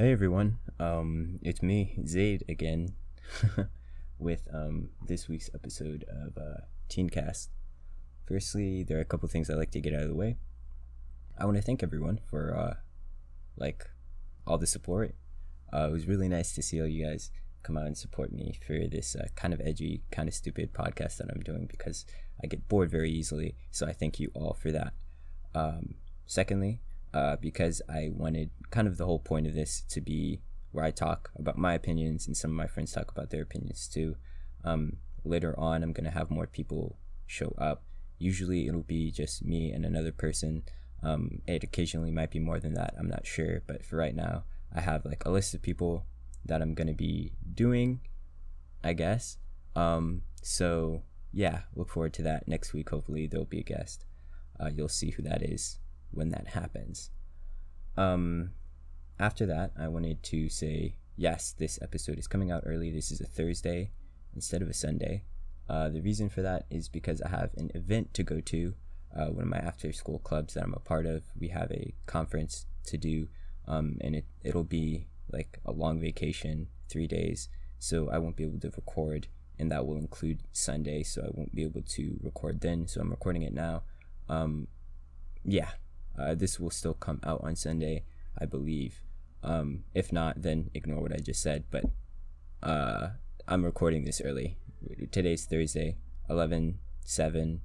Hey everyone, um, it's me, Zaid, again, with um, this week's episode of uh, Teencast. Firstly, there are a couple things I'd like to get out of the way. I want to thank everyone for uh, like all the support. Uh, it was really nice to see all you guys come out and support me for this uh, kind of edgy, kind of stupid podcast that I'm doing because I get bored very easily. So I thank you all for that. Um, secondly, uh, because I wanted kind of the whole point of this to be where I talk about my opinions and some of my friends talk about their opinions too. Um, later on, I'm gonna have more people show up. Usually, it'll be just me and another person. Um, it occasionally might be more than that. I'm not sure, but for right now, I have like a list of people that I'm gonna be doing. I guess. Um, so yeah, look forward to that next week. Hopefully, there'll be a guest. Uh, you'll see who that is when that happens. Um, after that, I wanted to say yes, this episode is coming out early. This is a Thursday instead of a Sunday. Uh, the reason for that is because I have an event to go to. Uh, one of my after school clubs that I'm a part of, we have a conference to do, um, and it, it'll be like a long vacation, three days. So I won't be able to record, and that will include Sunday. So I won't be able to record then. So I'm recording it now. Um, yeah, uh, this will still come out on Sunday, I believe. Um, if not, then ignore what I just said. But uh, I'm recording this early. Today's Thursday, 11 7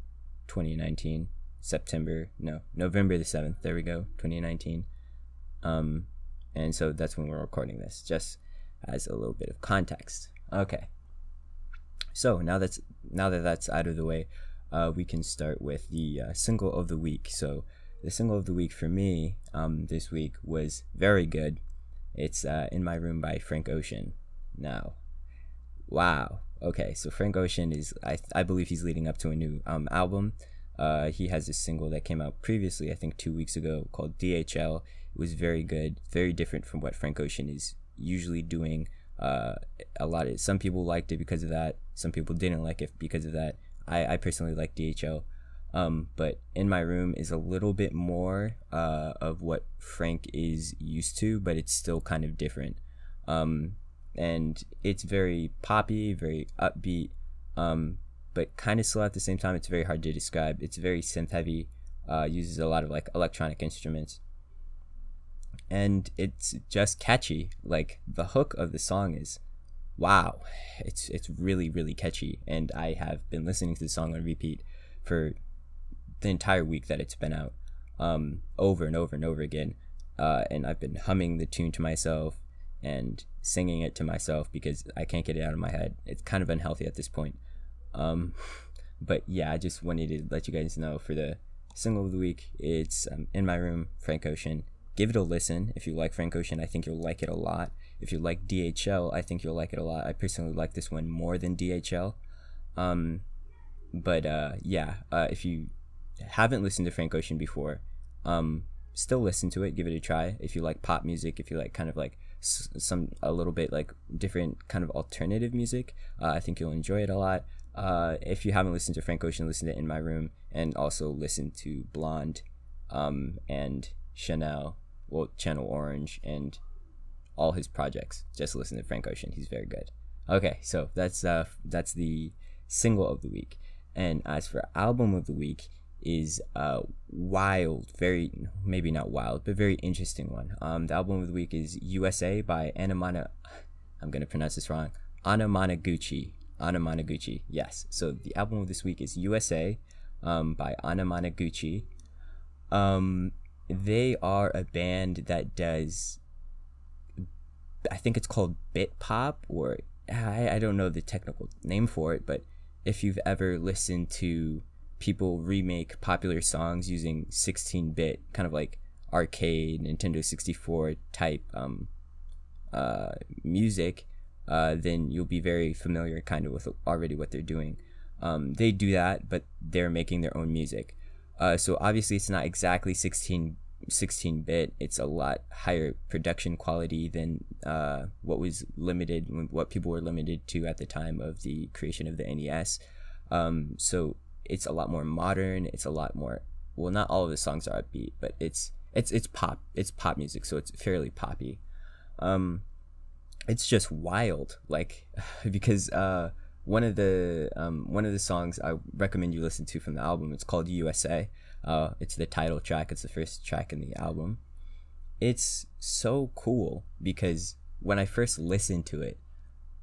2019. September, no, November the 7th. There we go, 2019. Um, and so that's when we're recording this, just as a little bit of context. Okay. So now that's now that that's out of the way, uh, we can start with the uh, single of the week. So the single of the week for me um, this week was very good. It's uh, In My Room by Frank Ocean. Now, wow. Okay, so Frank Ocean is, I, I believe he's leading up to a new um, album. Uh, he has this single that came out previously, I think two weeks ago, called DHL. It was very good, very different from what Frank Ocean is usually doing. Uh, a lot of some people liked it because of that. Some people didn't like it because of that. I, I personally like DHL. Um, but in my room is a little bit more uh, of what Frank is used to, but it's still kind of different. Um, and it's very poppy, very upbeat, um, but kind of slow at the same time. It's very hard to describe. It's very synth heavy, uh, uses a lot of like electronic instruments, and it's just catchy. Like the hook of the song is, wow, it's it's really really catchy, and I have been listening to the song on repeat for the entire week that it's been out um, over and over and over again. Uh, and I've been humming the tune to myself and singing it to myself because I can't get it out of my head. It's kind of unhealthy at this point. Um, but yeah, I just wanted to let you guys know for the single of the week, it's um, In My Room, Frank Ocean. Give it a listen. If you like Frank Ocean, I think you'll like it a lot. If you like DHL, I think you'll like it a lot. I personally like this one more than DHL. Um, but uh, yeah, uh, if you haven't listened to Frank Ocean before, um, still listen to it. Give it a try. If you like pop music, if you like kind of like s- some a little bit like different kind of alternative music, uh, I think you'll enjoy it a lot. Uh, if you haven't listened to Frank Ocean, listen to it in my room, and also listen to Blonde, um, and Chanel, well, Channel Orange, and all his projects. Just listen to Frank Ocean; he's very good. Okay, so that's uh that's the single of the week, and as for album of the week, is a wild, very maybe not wild, but very interesting one. Um, the album of the week is USA by Anamana. I'm gonna pronounce this wrong. Anamanaguchi. Anamanaguchi. Yes. So the album of this week is USA um, by Anamanaguchi. Um, they are a band that does. I think it's called bit pop, or I, I don't know the technical name for it, but if you've ever listened to people remake popular songs using 16-bit kind of like arcade Nintendo 64 type um, uh, music, uh, then you'll be very familiar kind of with already what they're doing. Um, they do that, but they're making their own music. Uh, so obviously it's not exactly 16 16-bit. It's a lot higher production quality than uh, what was limited, what people were limited to at the time of the creation of the NES. Um, so it's a lot more modern. It's a lot more well, not all of the songs are upbeat, but it's it's it's pop. It's pop music, so it's fairly poppy. Um, it's just wild, like because uh, one of the um, one of the songs I recommend you listen to from the album. It's called USA. Uh, it's the title track. It's the first track in the album. It's so cool because when I first listened to it,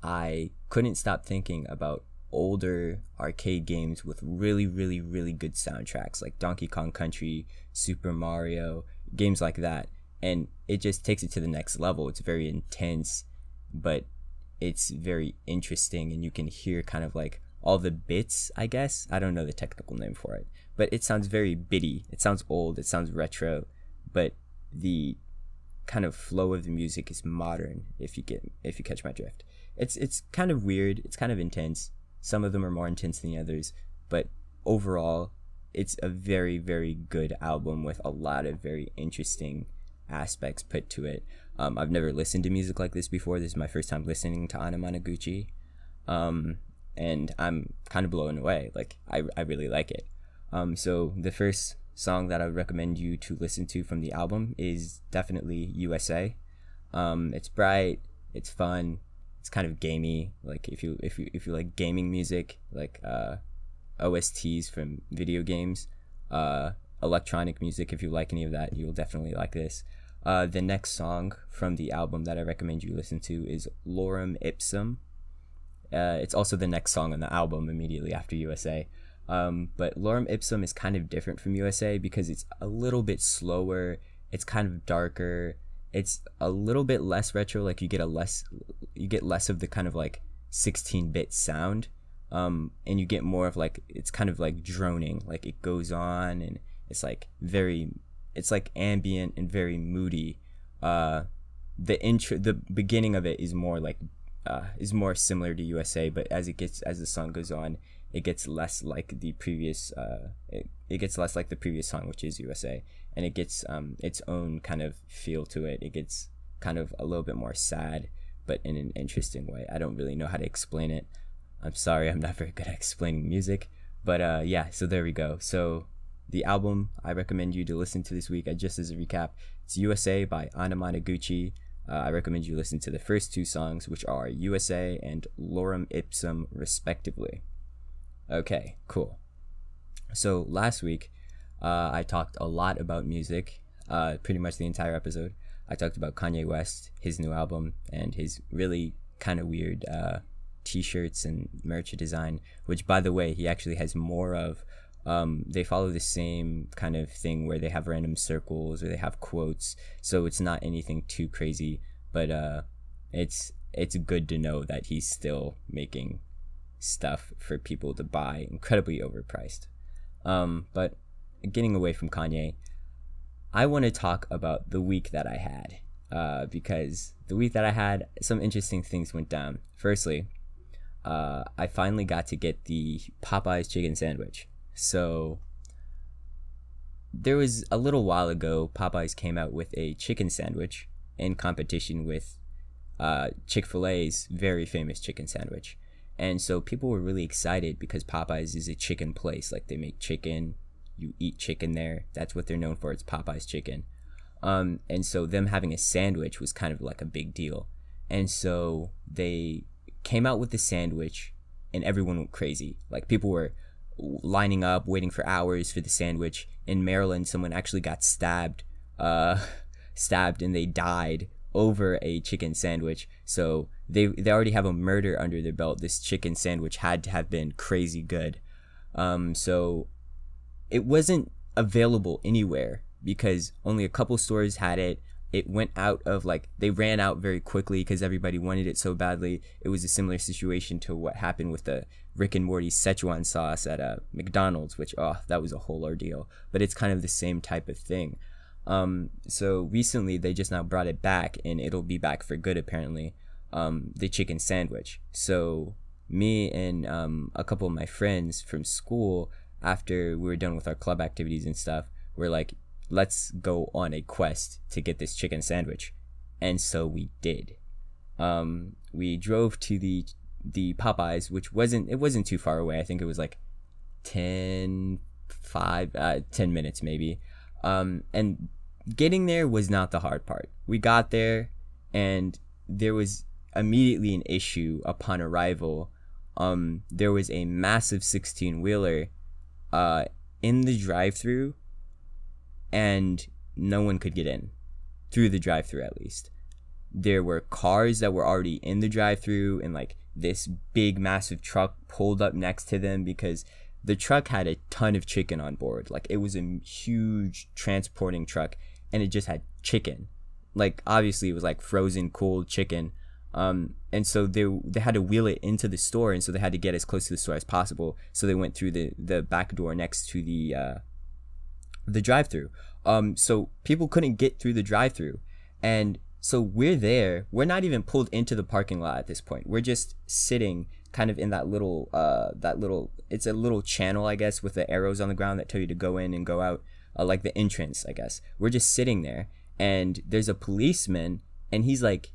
I couldn't stop thinking about older arcade games with really, really, really good soundtracks like Donkey Kong Country, Super Mario, games like that. And it just takes it to the next level. It's very intense, but it's very interesting, and you can hear kind of like all the bits, I guess. I don't know the technical name for it, but it sounds very bitty. It sounds old, it sounds retro, but the kind of flow of the music is modern if you get if you catch my drift. It's it's kind of weird, it's kind of intense, some of them are more intense than the others, but overall, it's a very, very good album with a lot of very interesting aspects put to it. Um, I've never listened to music like this before. This is my first time listening to Anamanaguchi. Um, and I'm kind of blown away. Like, I, I really like it. Um, so, the first song that I would recommend you to listen to from the album is definitely USA. Um, it's bright, it's fun, it's kind of gamey. Like if you if you if you like gaming music, like uh, OSTs from video games, uh, electronic music. If you like any of that, you will definitely like this. Uh, the next song from the album that I recommend you listen to is Lorem Ipsum. Uh, it's also the next song on the album immediately after USA. Um, but Lorem Ipsum is kind of different from USA because it's a little bit slower. It's kind of darker it's a little bit less retro like you get a less you get less of the kind of like 16-bit sound um, and you get more of like it's kind of like droning like it goes on and it's like very it's like ambient and very moody uh, the intro the beginning of it is more like uh, is more similar to USA but as it gets as the song goes on it gets less like the previous uh, it, it gets less like the previous song which is USA and it gets um, its own kind of feel to it. It gets kind of a little bit more sad, but in an interesting way. I don't really know how to explain it. I'm sorry, I'm not very good at explaining music, but uh, yeah. So there we go. So the album I recommend you to listen to this week, uh, just as a recap, it's USA by Anamanaguchi. Uh, I recommend you listen to the first two songs, which are USA and Lorem Ipsum, respectively. Okay, cool. So last week, uh, I talked a lot about music, uh, pretty much the entire episode. I talked about Kanye West, his new album, and his really kind of weird uh, t-shirts and merch design. Which, by the way, he actually has more of. Um, they follow the same kind of thing where they have random circles or they have quotes, so it's not anything too crazy. But uh, it's it's good to know that he's still making stuff for people to buy, incredibly overpriced. Um, but getting away from Kanye, I want to talk about the week that I had. Uh, because the week that I had, some interesting things went down. Firstly, uh, I finally got to get the Popeyes chicken sandwich. So there was a little while ago, Popeyes came out with a chicken sandwich in competition with uh, Chick fil A's very famous chicken sandwich. And so people were really excited because Popeyes is a chicken place. Like they make chicken, you eat chicken there. That's what they're known for. It's Popeye's chicken. Um, and so them having a sandwich was kind of like a big deal. And so they came out with the sandwich, and everyone went crazy. Like people were lining up, waiting for hours for the sandwich. In Maryland, someone actually got stabbed, uh, stabbed, and they died over a chicken sandwich. So they they already have a murder under their belt. This chicken sandwich had to have been crazy good. Um, so it wasn't available anywhere because only a couple stores had it. It went out of like they ran out very quickly because everybody wanted it so badly. It was a similar situation to what happened with the Rick and Morty Szechuan sauce at a McDonald's, which oh that was a whole ordeal. But it's kind of the same type of thing. Um, so recently they just now brought it back and it'll be back for good apparently. Um, the chicken sandwich. So me and um, a couple of my friends from school after we were done with our club activities and stuff, we're like, let's go on a quest to get this chicken sandwich. And so we did. Um, we drove to the the Popeyes, which wasn't it wasn't too far away. I think it was like 10 5 uh, 10 minutes maybe. Um, and getting there was not the hard part. We got there and there was immediately an issue upon arrival. Um, there was a massive 16 wheeler uh, in the drive through, and no one could get in through the drive through at least. There were cars that were already in the drive through, and like this big, massive truck pulled up next to them because the truck had a ton of chicken on board. Like it was a huge transporting truck, and it just had chicken. Like obviously, it was like frozen, cold chicken um, and so they they had to wheel it into the store, and so they had to get as close to the store as possible. So they went through the the back door next to the uh, the drive through. Um, so people couldn't get through the drive through, and so we're there. We're not even pulled into the parking lot at this point. We're just sitting kind of in that little uh that little it's a little channel I guess with the arrows on the ground that tell you to go in and go out uh, like the entrance I guess. We're just sitting there and there's a policeman and he's like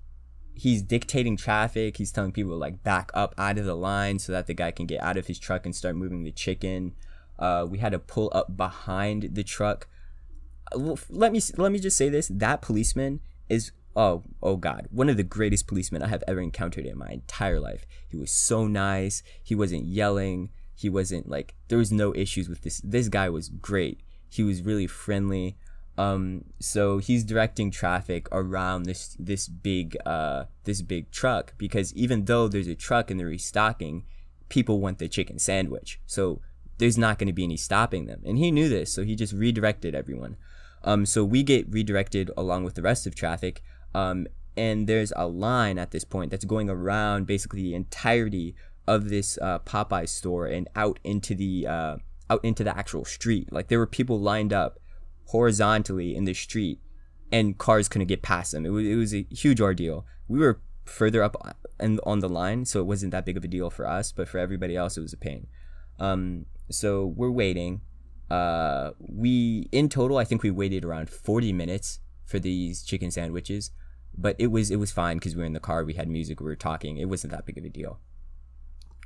he's dictating traffic. He's telling people like back up out of the line so that the guy can get out of his truck and start moving the chicken. Uh, we had to pull up behind the truck. Uh, let me let me just say this: that policeman is oh oh god, one of the greatest policemen I have ever encountered in my entire life. He was so nice. He wasn't yelling. He wasn't like there was no issues with this. This guy was great. He was really friendly. Um, so he's directing traffic around this this big uh, this big truck because even though there's a truck and they're restocking, people want the chicken sandwich. So there's not going to be any stopping them, and he knew this, so he just redirected everyone. Um, so we get redirected along with the rest of traffic. Um, and there's a line at this point that's going around basically the entirety of this uh, Popeye store and out into the uh, out into the actual street. Like there were people lined up horizontally in the street and cars couldn't get past them. It was, it was a huge ordeal. We were further up and on the line, so it wasn't that big of a deal for us, but for everybody else, it was a pain. Um, so we're waiting. Uh, we in total, I think we waited around 40 minutes for these chicken sandwiches, but it was it was fine because we were in the car, we had music, we were talking. It wasn't that big of a deal.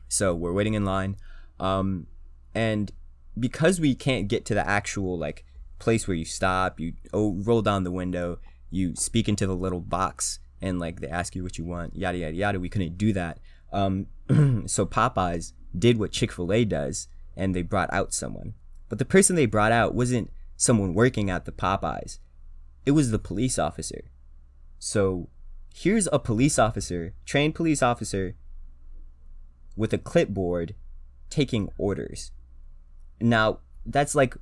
So we're waiting in line, um, and because we can't get to the actual like place where you stop, you oh, roll down the window, you speak into the little box, and like they ask you what you want, yada yada yada. We couldn't do that. Um, so Popeyes did what Chick Fil A does, and they brought out someone. But the person they brought out wasn't someone working at the Popeyes; it was the police officer. So here's a police officer, trained police officer, with a clipboard, taking orders. Now that's like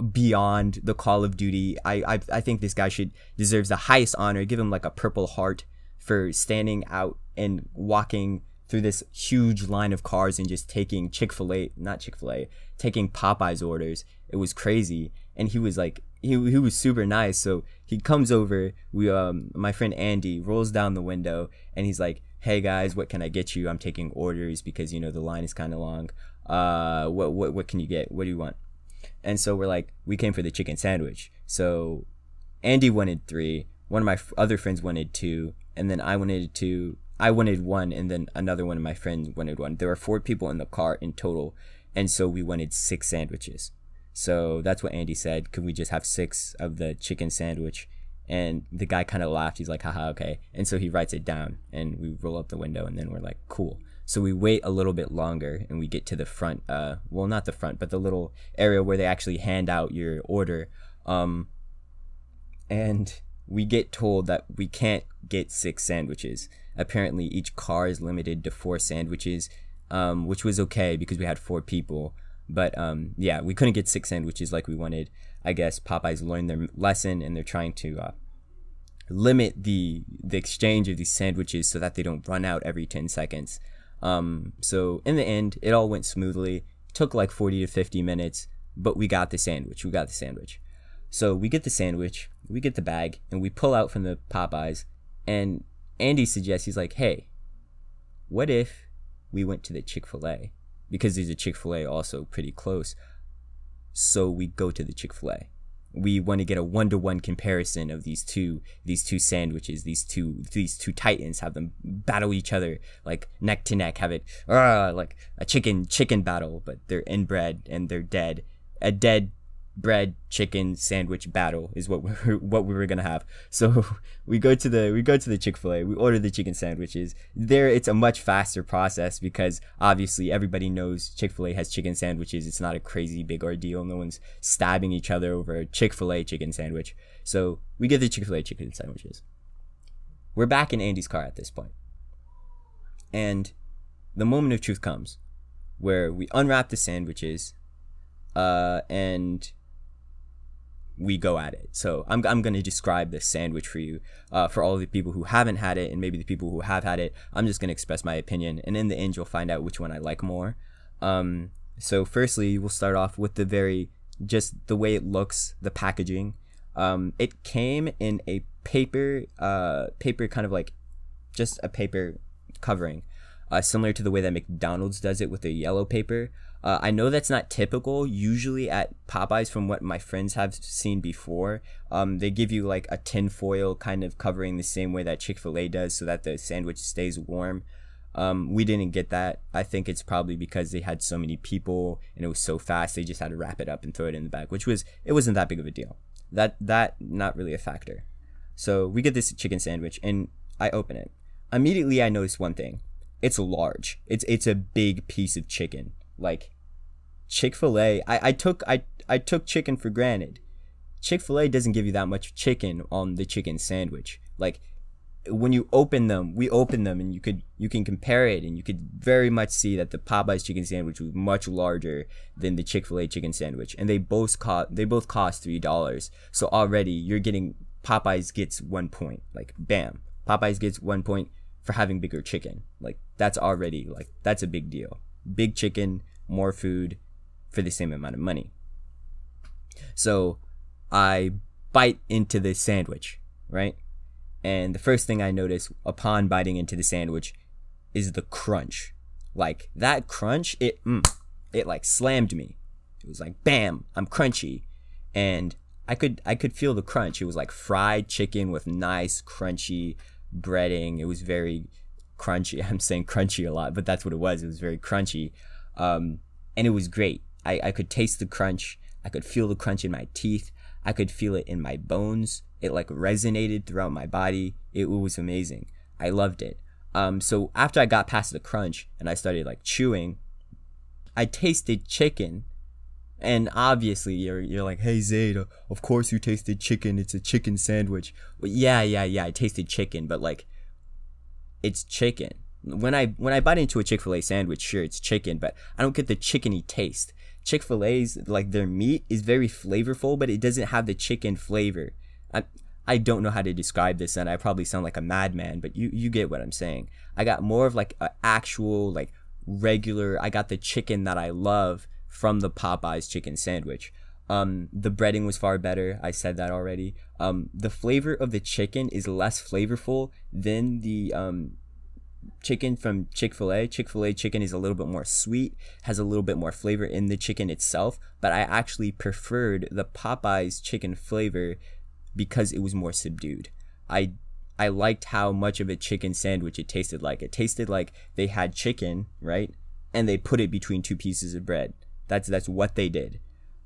beyond the Call of Duty. I, I I think this guy should deserves the highest honor. Give him like a Purple Heart for standing out and walking through this huge line of cars and just taking Chick Fil A, not Chick Fil A, taking Popeyes orders. It was crazy, and he was like he he was super nice. So he comes over. We um my friend Andy rolls down the window and he's like, "Hey guys, what can I get you? I'm taking orders because you know the line is kind of long. Uh, what what what can you get? What do you want?" And so we're like, we came for the chicken sandwich. So Andy wanted three. One of my f- other friends wanted two, and then I wanted two. I wanted one, and then another one of my friends wanted one. There were four people in the car in total, and so we wanted six sandwiches. So that's what Andy said. Could we just have six of the chicken sandwich? And the guy kind of laughed. He's like, haha, okay. And so he writes it down, and we roll up the window, and then we're like, cool. So we wait a little bit longer and we get to the front, uh, well, not the front, but the little area where they actually hand out your order. Um, and we get told that we can't get six sandwiches. Apparently, each car is limited to four sandwiches, um, which was okay because we had four people. But um, yeah, we couldn't get six sandwiches like we wanted. I guess Popeyes learned their lesson and they're trying to uh, limit the the exchange of these sandwiches so that they don't run out every 10 seconds. Um, so in the end, it all went smoothly. Took like 40 to 50 minutes, but we got the sandwich. We got the sandwich. So we get the sandwich, we get the bag, and we pull out from the Popeyes. And Andy suggests, he's like, hey, what if we went to the Chick fil A? Because there's a Chick fil A also pretty close. So we go to the Chick fil A we want to get a one to one comparison of these two these two sandwiches these two these two titans have them battle each other like neck to neck have it uh, like a chicken chicken battle but they're inbred and they're dead. A dead bread chicken sandwich battle is what we are what we were gonna have. So we go to the we go to the Chick Fil A. We order the chicken sandwiches. There, it's a much faster process because obviously everybody knows Chick Fil A has chicken sandwiches. It's not a crazy big ordeal. No one's stabbing each other over a Chick Fil A chicken sandwich. So we get the Chick Fil A chicken sandwiches. We're back in Andy's car at this point, and the moment of truth comes, where we unwrap the sandwiches, uh, and we go at it. So I'm, I'm going to describe the sandwich for you. Uh, for all the people who haven't had it and maybe the people who have had it, I'm just going to express my opinion. And in the end, you'll find out which one I like more. Um, so firstly, we'll start off with the very, just the way it looks, the packaging. Um, it came in a paper, uh, paper kind of like just a paper covering, uh, similar to the way that McDonald's does it with their yellow paper. Uh, I know that's not typical. Usually at Popeyes, from what my friends have seen before, um, they give you like a tin foil kind of covering the same way that Chick fil A does so that the sandwich stays warm. Um, we didn't get that. I think it's probably because they had so many people and it was so fast. They just had to wrap it up and throw it in the bag, which was it wasn't that big of a deal. That that not really a factor. So we get this chicken sandwich and I open it. Immediately I notice one thing. It's large. It's it's a big piece of chicken like Chick Fil A, I, I took I I took chicken for granted. Chick Fil A doesn't give you that much chicken on the chicken sandwich. Like when you open them, we open them and you could you can compare it and you could very much see that the Popeyes chicken sandwich was much larger than the Chick Fil A chicken sandwich, and they both cost they both cost three dollars. So already you're getting Popeyes gets one point, like bam, Popeyes gets one point for having bigger chicken. Like that's already like that's a big deal. Big chicken, more food for the same amount of money. So I bite into the sandwich, right? And the first thing I notice upon biting into the sandwich is the crunch. Like that crunch, it mm, it like slammed me. It was like bam, I'm crunchy. And I could I could feel the crunch. It was like fried chicken with nice crunchy breading. It was very crunchy. I'm saying crunchy a lot, but that's what it was. It was very crunchy. Um, and it was great. I, I could taste the crunch. I could feel the crunch in my teeth. I could feel it in my bones. It like resonated throughout my body. It, was amazing. I loved it. Um, so after I got past the crunch and I started like chewing, I tasted chicken. And obviously, you're, you're like, hey, Zayda, of course you tasted chicken. It's a chicken sandwich. Well, yeah, yeah, yeah, I tasted chicken, but like, it's chicken when I when I bite into a Chick Fil A sandwich, sure it's chicken, but I don't get the chickeny taste. Chick Fil A's like their meat is very flavorful, but it doesn't have the chicken flavor. I I don't know how to describe this, and I probably sound like a madman, but you you get what I'm saying. I got more of like an actual like regular. I got the chicken that I love from the Popeyes chicken sandwich. Um, the breading was far better. I said that already. Um, the flavor of the chicken is less flavorful than the um, chicken from Chick fil A. Chick fil A chicken is a little bit more sweet, has a little bit more flavor in the chicken itself, but I actually preferred the Popeyes chicken flavor because it was more subdued. I I liked how much of a chicken sandwich it tasted like. It tasted like they had chicken, right? And they put it between two pieces of bread. That's that's what they did.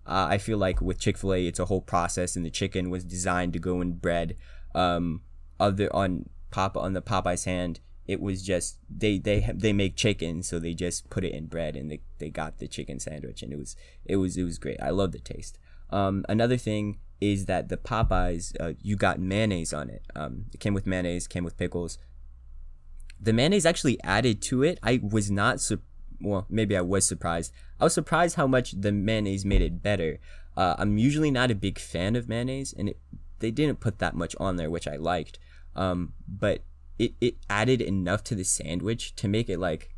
Uh, I feel like with Chick Fil A, it's a whole process, and the chicken was designed to go in bread. Um, other on Papa on the Popeye's hand, it was just they they they make chicken so they just put it in bread and they, they got the chicken sandwich and it was it was it was great. I love the taste. Um, another thing is that the popeyes uh, you got mayonnaise on it. Um, it came with mayonnaise came with pickles. The mayonnaise actually added to it. I was not su- well maybe i was surprised i was surprised how much the mayonnaise made it better uh, i'm usually not a big fan of mayonnaise and it, they didn't put that much on there which i liked um, but it, it added enough to the sandwich to make it like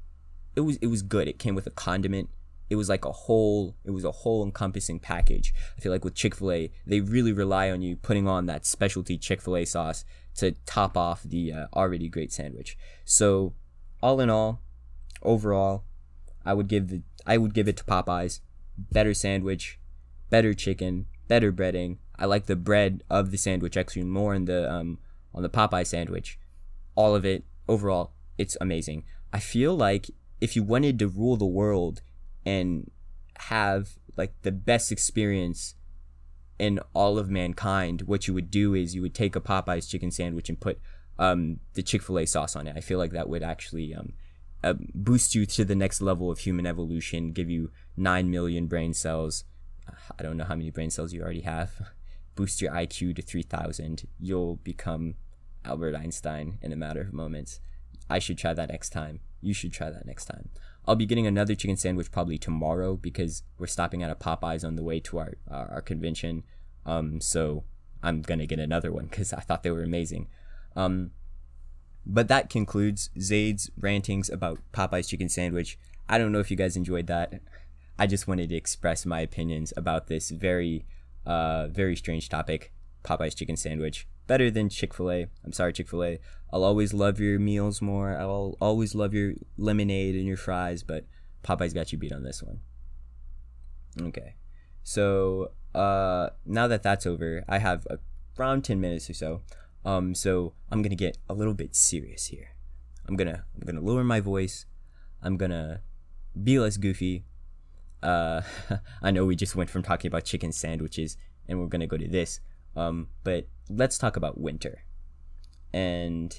it was it was good. It came with a condiment. It was like a whole it was a whole encompassing package. I feel like with Chick-fil-A, they really rely on you putting on that specialty Chick-fil-A sauce to top off the uh, already great sandwich. So, all in all, overall, I would give the I would give it to Popeyes. Better sandwich, better chicken, better breading. I like the bread of the sandwich actually more in the um on the Popeye sandwich all of it overall it's amazing i feel like if you wanted to rule the world and have like the best experience in all of mankind, what you would do is you would take a Popeyes chicken sandwich and put um, the Chick Fil A sauce on it. I feel like that would actually um, uh, boost you to the next level of human evolution, give you nine million brain cells. I don't know how many brain cells you already have. Boost your IQ to three thousand. You'll become Albert Einstein in a matter of moments. I should try that next time. You should try that next time. I'll be getting another chicken sandwich probably tomorrow because we're stopping at a Popeyes on the way to our our, our convention. Um, so I'm gonna get another one because I thought they were amazing. Um, but that concludes Zaid's rantings about Popeye's chicken sandwich. I don't know if you guys enjoyed that. I just wanted to express my opinions about this very, uh, very strange topic. Popeye's chicken sandwich better than Chick Fil A. I'm sorry, Chick Fil A. I'll always love your meals more. I'll always love your lemonade and your fries, but Popeye's got you beat on this one. Okay, so uh, now that that's over, I have around ten minutes or so. Um, so I'm gonna get a little bit serious here. I'm gonna I'm gonna lower my voice. I'm gonna be less goofy. Uh, I know we just went from talking about chicken sandwiches and we're gonna go to this. Um, but let's talk about winter. And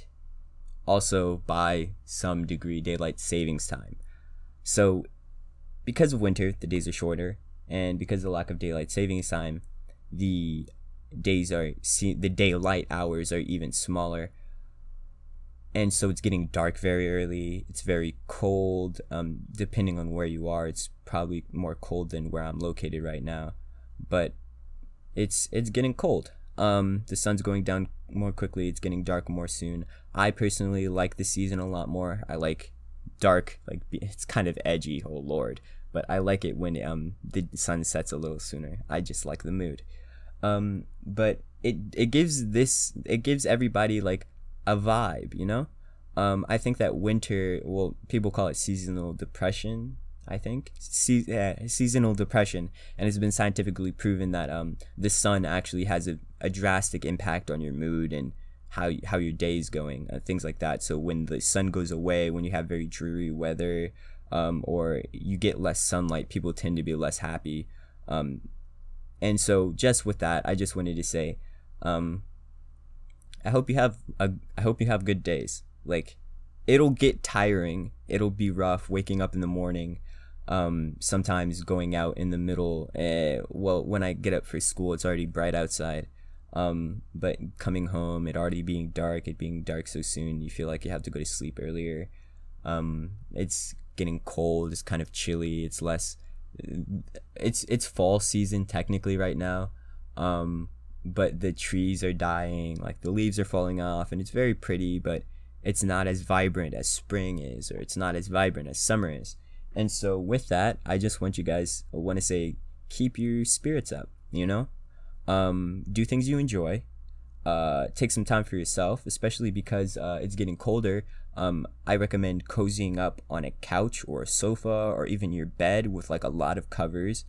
also by some degree daylight savings time. So because of winter, the days are shorter, and because of the lack of daylight savings time, the days are see the daylight hours are even smaller. And so it's getting dark very early. It's very cold. Um, depending on where you are, it's probably more cold than where I'm located right now. But it's it's getting cold. Um, the sun's going down more quickly. It's getting dark more soon. I personally like the season a lot more. I like dark, like it's kind of edgy. Oh lord, but I like it when um the sun sets a little sooner. I just like the mood. Um, but it it gives this it gives everybody like a vibe, you know. Um, I think that winter, well, people call it seasonal depression I think, Se- uh, seasonal depression, and it's been scientifically proven that um, the sun actually has a, a drastic impact on your mood and how how your day is going, uh, things like that. So when the sun goes away, when you have very dreary weather, um, or you get less sunlight, people tend to be less happy. Um, and so just with that, I just wanted to say, um, I hope you have a, I hope you have good days. Like, it'll get tiring. It'll be rough waking up in the morning um, sometimes going out in the middle. Uh, well, when I get up for school, it's already bright outside. Um, but coming home, it already being dark, it being dark so soon, you feel like you have to go to sleep earlier. Um, it's getting cold. It's kind of chilly. It's less. It's it's fall season technically right now, um, but the trees are dying. Like the leaves are falling off, and it's very pretty, but it's not as vibrant as spring is, or it's not as vibrant as summer is. And so with that, I just want you guys I want to say keep your spirits up, you know? Um, do things you enjoy. Uh, take some time for yourself, especially because uh, it's getting colder. Um, I recommend cozying up on a couch or a sofa or even your bed with like a lot of covers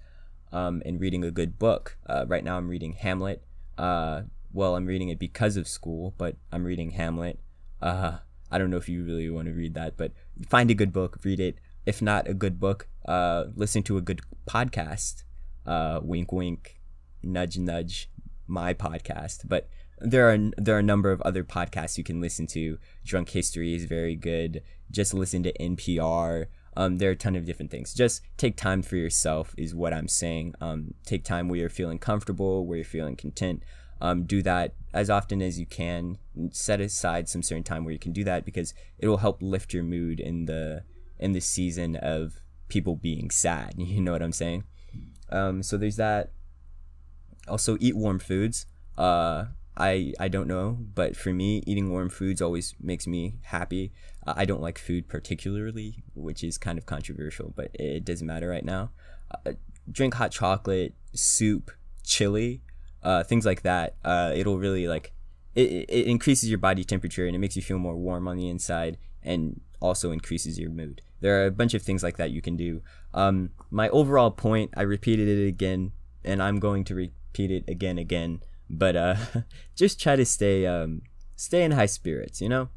um, and reading a good book. Uh, right now, I'm reading Hamlet. Uh, well, I'm reading it because of school, but I'm reading Hamlet. Uh, I don't know if you really want to read that, but find a good book, read it if not a good book, uh, listen to a good podcast. Wink, wink, nudge, nudge, my podcast. But there are there are a number of other podcasts you can listen to. Drunk History is very good. Just listen to NPR. Um, there are a ton of different things. Just take time for yourself is what I'm saying. Um, take time where you're feeling comfortable, where you're feeling content. Um, do that as often as you can. Set aside some certain time where you can do that because it will help lift your mood in the in the season of people being sad. You know what I'm saying? Um, so there's that. Also, eat warm foods. Uh, I I don't know, but for me, eating warm foods always makes me happy. Uh, I don't like food particularly, which is kind of controversial, but it doesn't matter right now. Uh, drink hot chocolate, soup, chili, uh, things like that. Uh, it'll really like it, it increases your body temperature and it makes you feel more warm on the inside and also increases your mood. There are a bunch of things like that you can do. Um, my overall point, I repeated it again, and I'm going to repeat it again, again. But uh, just try to stay um, stay in high spirits. You know,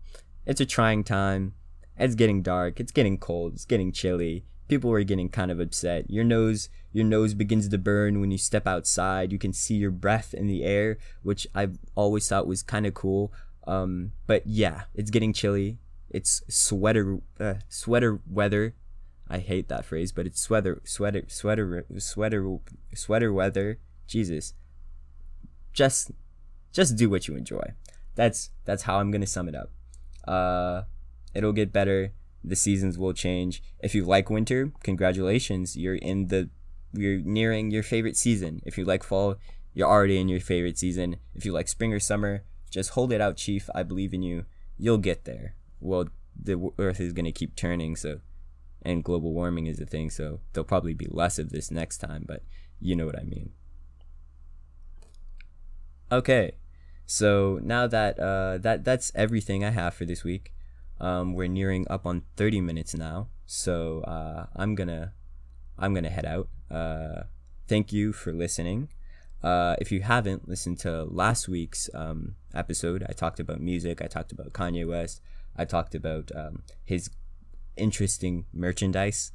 it's a trying time. It's getting dark. It's getting cold. It's getting chilly. people are getting kind of upset. Your nose, your nose begins to burn when you step outside. You can see your breath in the air, which I've always thought was kind of cool. Um, but yeah, it's getting chilly. It's sweater, uh, sweater weather. I hate that phrase, but it's sweater, sweater, sweater, sweater, sweater weather. Jesus, just, just do what you enjoy. That's that's how I'm gonna sum it up. Uh, it'll get better the seasons will change. If you like winter, congratulations, you're in the you're nearing your favorite season. If you like fall, you're already in your favorite season. If you like spring or summer, just hold it out, chief. I believe in you. You'll get there. Well, the earth is to keep turning, so and global warming is a thing, so there'll probably be less of this next time, but you know what I mean. Okay. So now that uh that that's everything I have for this week. Um, we're nearing up on 30 minutes now, so uh, I'm gonna I'm gonna head out. Uh, thank you for listening. Uh, if you haven't listened to last week's um, episode, I talked about music. I talked about Kanye West. I talked about um, his interesting merchandise.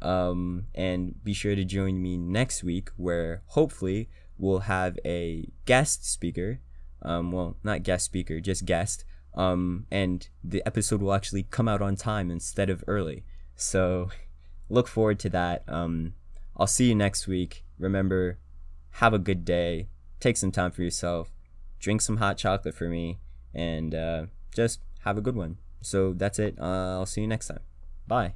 Um, and be sure to join me next week, where hopefully we'll have a guest speaker. Um, well, not guest speaker, just guest um, and the episode will actually come out on time instead of early. So look forward to that. Um, I'll see you next week. Remember, have a good day. Take some time for yourself. Drink some hot chocolate for me, and uh, just have a good one. So that's it. Uh, I'll see you next time. Bye.